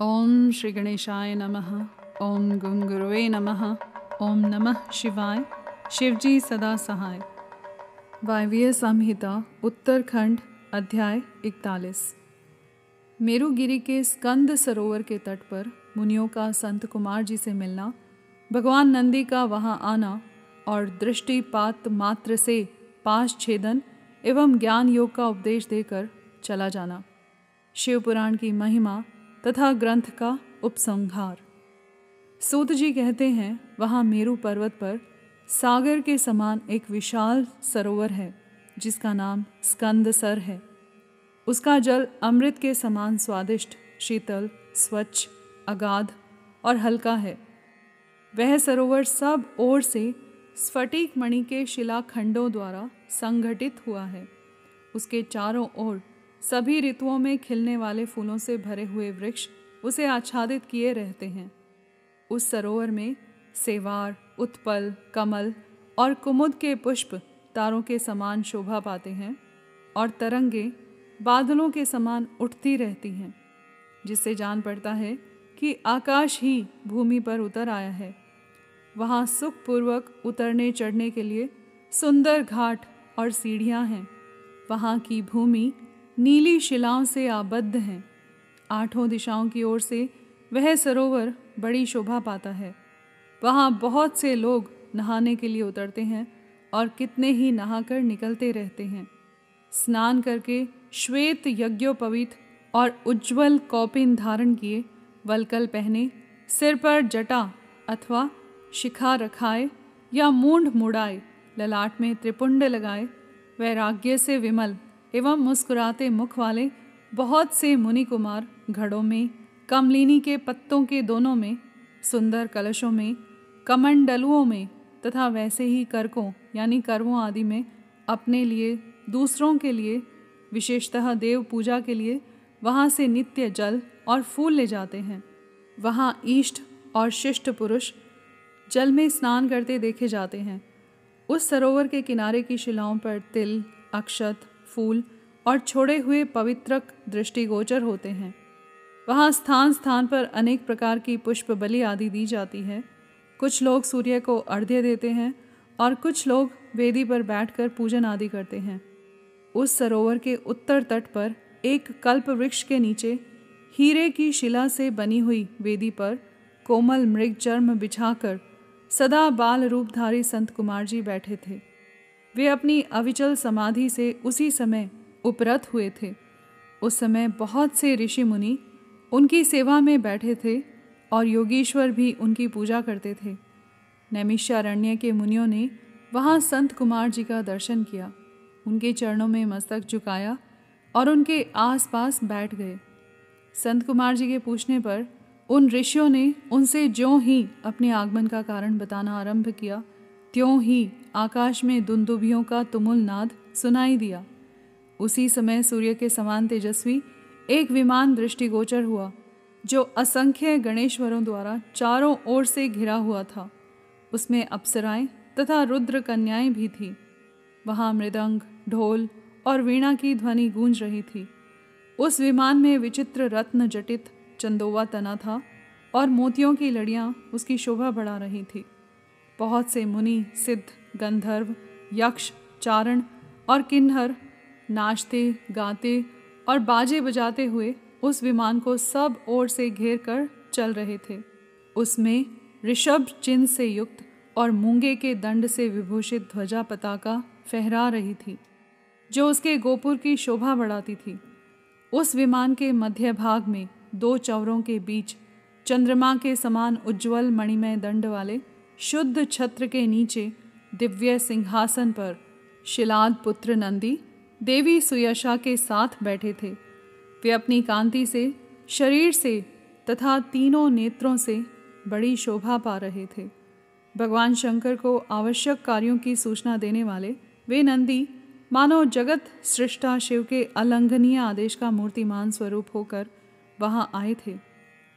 ओम श्री गणेशाय नमः। ओम गुंगुरुवे नमः। ओम नमः शिवाय। शिवजी सदा सहाय। वायवीय संहिता, उत्तरखंड, अध्याय इकतालीस। मेरुगिरी के स्कंद सरोवर के तट पर मुनियों का संत कुमार जी से मिलना, भगवान नंदी का वहाँ आना और दृष्टिपात मात्र से पाश छेदन एवं ज्ञान योग का उपदेश देकर चला जाना। शिवपुराण की महिमा तथा ग्रंथ का उपसंहार। सूत जी कहते हैं, वहाँ मेरु पर्वत पर सागर के समान एक विशाल सरोवर है, जिसका नाम स्कंद सर है। उसका जल अमृत के समान स्वादिष्ट, शीतल, स्वच्छ, अगाध और हल्का है। वह सरोवर सब ओर से स्फटिक मणि के शिलाखंडों द्वारा संगठित हुआ है। उसके चारों ओर सभी ऋतुओं में खिलने वाले फूलों से भरे हुए वृक्ष उसे आच्छादित किए रहते हैं। उस सरोवर में सेवार, उत्पल, कमल और कुमुद के पुष्प तारों के समान शोभा पाते हैं और तरंगे बादलों के समान उठती रहती हैं, जिससे जान पड़ता है कि आकाश ही भूमि पर उतर आया है। वहाँ सुखपूर्वक उतरने चढ़ने के लिए सुंदर घाट और सीढ़ियाँ हैं। वहाँ की भूमि नीली शिलाओं से आबद्ध हैं। आठों दिशाओं की ओर से वह सरोवर बड़ी शोभा पाता है। वहाँ बहुत से लोग नहाने के लिए उतरते हैं और कितने ही नहाकर निकलते रहते हैं। स्नान करके श्वेत यज्ञोपवीत और उज्जवल कौपिन धारण किए, वलकल पहने, सिर पर जटा अथवा शिखा रखाए या मूंढ मुड़ाए, ललाट में त्रिपुंड लगाए, वैराग्य से विमल। एवं मुस्कुराते मुख वाले बहुत से मुनि कुमार घड़ों में, कमलिनी के पत्तों के दोनों में, सुंदर कलशों में, कमंडलुओं में तथा वैसे ही करकों, यानी करवों आदि में अपने लिए, दूसरों के लिए, विशेषतः देव पूजा के लिए वहाँ से नित्य जल और फूल ले जाते हैं। वहाँ ईष्ट और शिष्ट पुरुष जल में स्नान करते देखे जाते हैं। उस सरोवर के किनारे की शिलाओं पर तिल, अक्षत फूल और छोड़े हुए पवित्रक दृष्टिगोचर होते हैं। वहाँ स्थान स्थान पर अनेक प्रकार की पुष्प बलि आदि दी जाती है। कुछ लोग सूर्य को अर्घ्य देते हैं और कुछ लोग वेदी पर बैठकर पूजन आदि करते हैं। उस सरोवर के उत्तर तट पर एक कल्प वृक्ष के नीचे हीरे की शिला से बनी हुई वेदी पर कोमल मृग चर्म बिछाकर सदा बाल रूपधारी संत कुमार जी बैठे थे। वे अपनी अविचल समाधि से उसी समय उपरत हुए थे। उस समय बहुत से ऋषि मुनि उनकी सेवा में बैठे थे और योगीश्वर भी उनकी पूजा करते थे। नैमिषारण्य के मुनियों ने वहाँ संत कुमार जी का दर्शन किया। उनके चरणों में मस्तक झुकाया और उनके आसपास बैठ गए। संत कुमार जी के पूछने पर उन ऋषियों ने उनसे ज्यों ही अपने आगमन का कारण बताना आरंभ किया, त्यों ही आकाश में दुंदुभियों का तुमुल नाद सुनाई दिया। उसी समय सूर्य के समान तेजस्वी एक विमान दृष्टिगोचर हुआ, जो असंख्य गणेश्वरों द्वारा चारों ओर से घिरा हुआ था। उसमें अप्सराएँ तथा रुद्र कन्याएँ भी थीं। वहाँ मृदंग, ढोल और वीणा की ध्वनि गूंज रही थी। उस विमान में विचित्र रत्न जटित चंदोवा तना था और मोतियों की लड़ियाँ उसकी शोभा बढ़ा रही थी। बहुत से मुनि, सिद्ध गंधर्व, यक्ष, चारण और किन्नर नाचते, गाते और बाजे बजाते हुए उस विमान को सब ओर से घेर कर चल रहे थे। उसमें ऋषभ चिन्ह से युक्त और मूँगे के दंड से विभूषित ध्वजा पताका फहरा रही थी, जो उसके गोपुर की शोभा बढ़ाती थी। उस विमान के मध्य भाग में दो चौरों के बीच चंद्रमा के समान उज्जवल मणिमय दंड वाले शुद्ध छत्र के नीचे दिव्य सिंहासन पर शिलाद पुत्र नंदी देवी सुयशा के साथ बैठे थे। वे अपनी कांति से, शरीर से तथा तीनों नेत्रों से बड़ी शोभा पा रहे थे। भगवान शंकर को आवश्यक कार्यों की सूचना देने वाले वे नंदी मानव जगत सृष्टा शिव के अलंघनीय आदेश का मूर्तिमान स्वरूप होकर वहाँ आए थे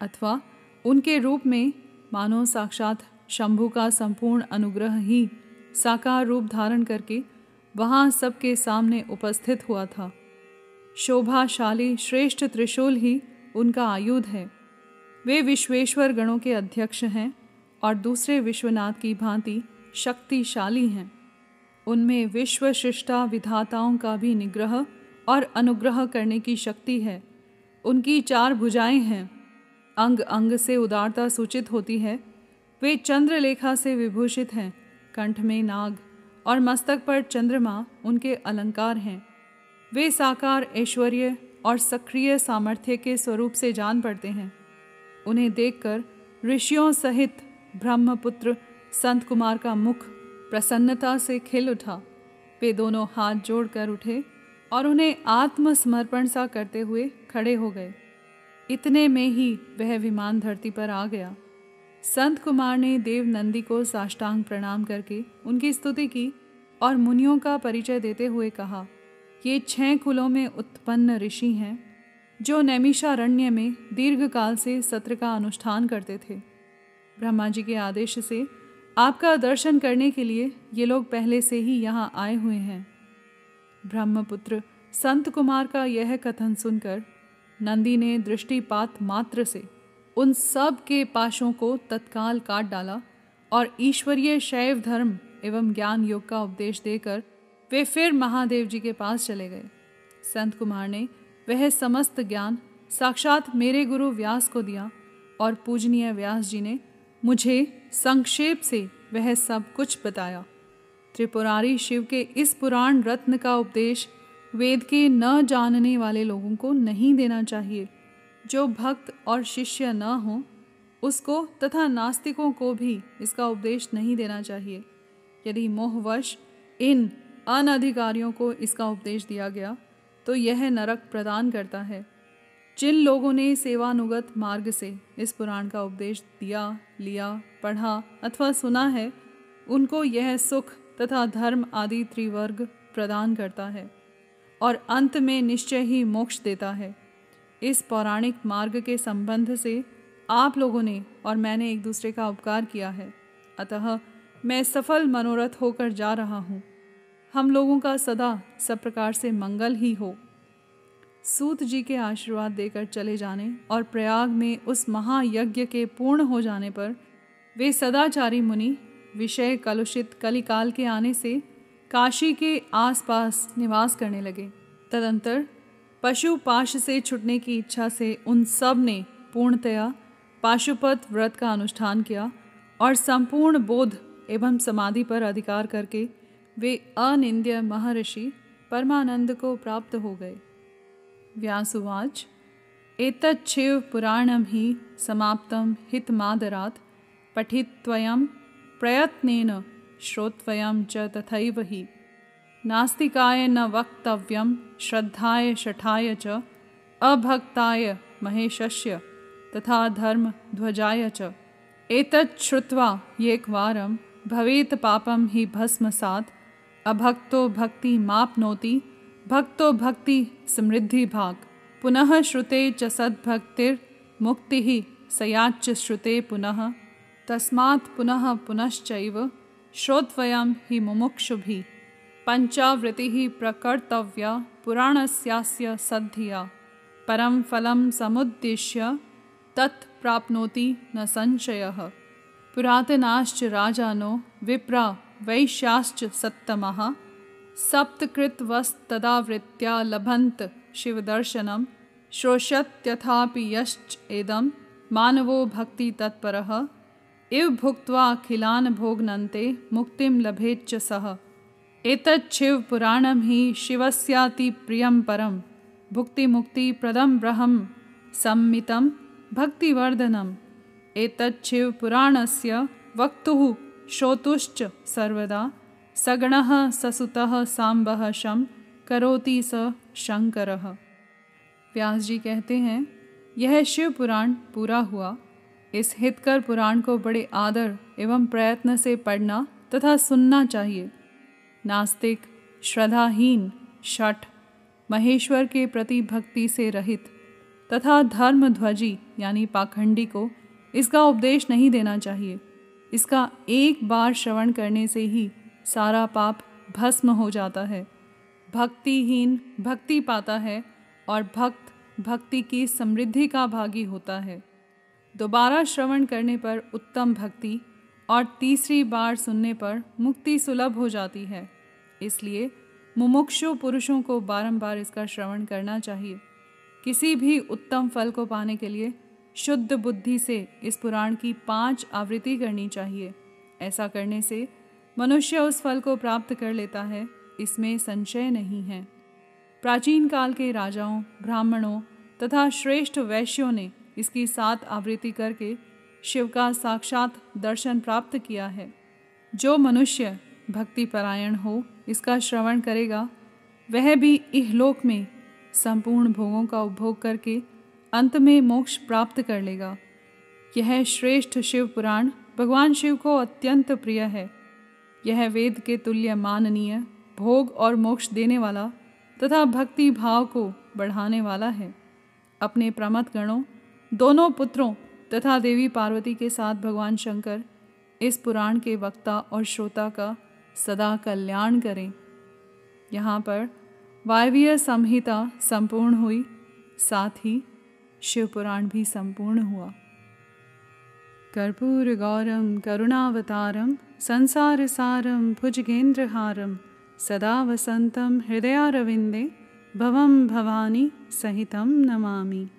अथवा उनके रूप में मानव साक्षात शंभु का संपूर्ण अनुग्रह ही साकार रूप धारण करके वहाँ सबके सामने उपस्थित हुआ था। शोभाशाली श्रेष्ठ त्रिशूल ही उनका आयुध है। वे विश्वेश्वर गणों के अध्यक्ष हैं और दूसरे विश्वनाथ की भांति शक्तिशाली हैं। उनमें विश्व शिष्टा विधाताओं का भी निग्रह और अनुग्रह करने की शक्ति है। उनकी चार भुजाएँ हैं। अंग अंग से उदारता सूचित होती है। वे चंद्रलेखा से विभूषित हैं। कंठ में नाग और मस्तक पर चंद्रमा उनके अलंकार हैं। वे साकार, ऐश्वर्य और सक्रिय सामर्थ्य के स्वरूप से जान पड़ते हैं। उन्हें देखकर ऋषियों सहित ब्रह्मपुत्र संत कुमार का मुख प्रसन्नता से खिल उठा। वे दोनों हाथ जोड़कर उठे और उन्हें आत्मसमर्पण सा करते हुए खड़े हो गए। इतने में ही वह विमान धरती पर आ गया। संत कुमार ने देव नंदी को साष्टांग प्रणाम करके उनकी स्तुति की और मुनियों का परिचय देते हुए कहा, ये छह कुलों में उत्पन्न ऋषि हैं, जो नैमिषारण्य में दीर्घ काल से सत्र का अनुष्ठान करते थे। ब्रह्मा जी के आदेश से आपका दर्शन करने के लिए ये लोग पहले से ही यहाँ आए हुए हैं। ब्रह्मपुत्र, संत कुमार का यह कथन सुनकर नंदी ने दृष्टिपात मात्र से उन सब के पाशों को तत्काल काट डाला और ईश्वरीय शैव धर्म एवं ज्ञान योग का उपदेश देकर वे फिर महादेव जी के पास चले गए। संत कुमार ने वह समस्त ज्ञान साक्षात मेरे गुरु व्यास को दिया और पूजनीय व्यास जी ने मुझे संक्षेप से वह सब कुछ बताया। त्रिपुरारी शिव के इस पुराण रत्न का उपदेश वेद के न जानने वाले लोगों को नहीं देना चाहिए। जो भक्त और शिष्य न हो, उसको तथा नास्तिकों को भी इसका उपदेश नहीं देना चाहिए। यदि मोहवश इन अनधिकारियों को इसका उपदेश दिया गया तो यह नरक प्रदान करता है। जिन लोगों ने सेवानुगत मार्ग से इस पुराण का उपदेश दिया, लिया, पढ़ा अथवा सुना है, उनको यह सुख तथा धर्म आदि त्रिवर्ग प्रदान करता है और अंत में निश्चय ही मोक्ष देता है। इस पौराणिक मार्ग के संबंध से आप लोगों ने और मैंने एक दूसरे का उपकार किया है। अतः मैं सफल मनोरथ होकर जा रहा हूँ। हम लोगों का सदा सब प्रकार से मंगल ही हो। सूत जी के आशीर्वाद देकर चले जाने और प्रयाग में उस महायज्ञ के पूर्ण हो जाने पर वे सदाचारी मुनि, विषय कलुषित कलिकाल के आने से काशी के आसपास निवास करने लगे। तदंतर पशु पाश से छुटने की इच्छा से उन सबने पूर्णतया पाशुपत व्रत का अनुष्ठान किया और संपूर्ण बोध एवं समाधि पर अधिकार करके वे अनिंद्य महर्षि परमानंद को प्राप्त हो गए। व्यासुवाच एतच्छिव पुराणम ही समाप्तम हितमादरात्, पठित्वयं प्रयत्नेन श्रोत्वयं च तथैव हि। नास्तिकाय न वक्तव्यं, श्रद्धाय शठाय च, अभक्ताय महेशस्य, तथा धर्म ध्वजाय च। एतत् श्रुत्वा एकवारं भवेत पापम ही भस्मसात्, अभक्तो भक्ति मापनोति, भक्तो भक्ति समृद्धि भाग पुनः श्रुते च सद्भक्तिर मुक्ति ही सयाच श्रुते पुनः, तस्मात् पुनः पुनश्चैव, श्रोत्वयं हि मुमुक्षुभि। पंचावृति प्रकर्तव्या पुराणस्यास्य सद्धिया। परम फलम समुद्दिश्य तत् प्राप्नोति न संशयः। पुरातनाश्च राजानो विप्रा वैश्याश्च सत्तमः। सप्तकृतवस्तदावृत्त्या लभन्त शिवदर्शनं। श्रोष्यत्यथापि यश्च एदं मानवो भक्तितत्परः इव भुक्त्वाखिलान् भोग्नन्ते मुक्तिं लभेच्च सः एतच्छिवपुराणं हि शिवस्यातिप्रियं परं। भुक्तिमुक्तिप्रदं ब्रह्म सम्मितं भक्तिवर्धनम्। एतच्छिवपुराणस्य वक्तुः श्रोतुश्च सर्वदा सगणः ससुतः सांबः शम करोति स शंकर व्यास जी कहते हैं, यह शिव पुराण पूरा हुआ। इस हितकर पुराण को बड़े आदर एवं प्रयत्न से पढ़ना तथा सुनना चाहिए। नास्तिक, श्रद्धाहीन, शठ, महेश्वर के प्रति भक्ति से रहित, तथा धर्म ध्वजी यानी पाखंडी को इसका उपदेश नहीं देना चाहिए। इसका एक बार श्रवण करने से ही सारा पाप भस्म हो जाता है। भक्तिहीन भक्ति पाता है और भक्त भक्ति की समृद्धि का भागी होता है। दोबारा श्रवण करने पर उत्तम भक्ति और तीसरी बार सुनने पर मुक्ति सुलभ हो जाती है। इसलिए मुमुक्षु पुरुषों को बारंबार इसका श्रवण करना चाहिए। किसी भी उत्तम फल को पाने के लिए शुद्ध बुद्धि से इस पुराण की पाँच आवृत्ति करनी चाहिए। ऐसा करने से मनुष्य उस फल को प्राप्त कर लेता है, इसमें संशय नहीं है। प्राचीन काल के राजाओं, ब्राह्मणों तथा श्रेष्ठ वैश्यों ने इसकी सात आवृत्ति करके शिव का साक्षात दर्शन प्राप्त किया है। जो मनुष्य भक्ति परायण हो, इसका श्रवण करेगा, वह भी इहलोक में संपूर्ण भोगों का उपभोग करके अंत में मोक्ष प्राप्त कर लेगा। यह श्रेष्ठ शिव पुराण भगवान शिव को अत्यंत प्रिय है। यह वेद के तुल्य माननीय भोग और मोक्ष देने वाला तथा भक्ति भाव को बढ़ाने वाला है। अपने प्रमथ गणों, दोनों पुत्रों तथा देवी पार्वती के साथ भगवान शंकर इस पुराण के वक्ता और श्रोता का सदा कल्याण करें। यहाँ पर वायवीय संहिता संपूर्ण हुई, साथ ही शिव पुराण भी संपूर्ण हुआ। कर्पूर गौरम, करुणावतारम, संसार सारम भुजगेंद्रहारम सदा वसंतम, हृदयारविंदे, भवम भवानी सहितं नमामि।